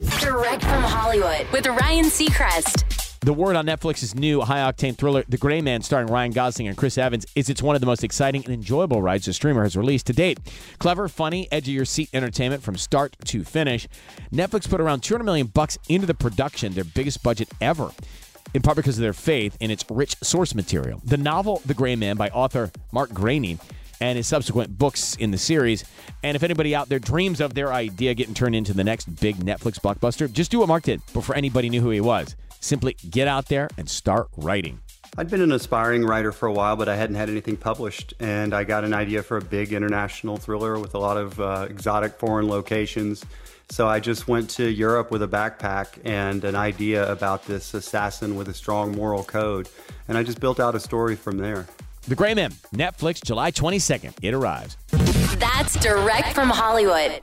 Direct from Hollywood with Ryan Seacrest. The word on Netflix's new high octane thriller, The Gray Man, starring Ryan Gosling and Chris Evans, is it's one of the most exciting and enjoyable rides the streamer has released to date. Clever, funny, edge of your seat entertainment from start to finish. Netflix put around 200 million bucks into the production, their biggest budget ever. In part because of their faith in its rich source material. The novel The Gray Man by author Mark Greaney and his subsequent books in the series. And if anybody out there dreams of their idea getting turned into the next big Netflix blockbuster, just do what Mark did before anybody knew who he was. Simply get out there and start writing. I'd been an aspiring writer for a while, but I hadn't had anything published. And I got an idea for a big international thriller with a lot of uh, exotic foreign locations. So I just went to Europe with a backpack and an idea about this assassin with a strong moral code. And I just built out a story from there. The Gray Man, Netflix, July 22nd. It arrives. That's direct from Hollywood.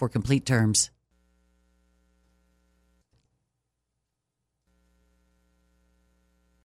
for complete terms.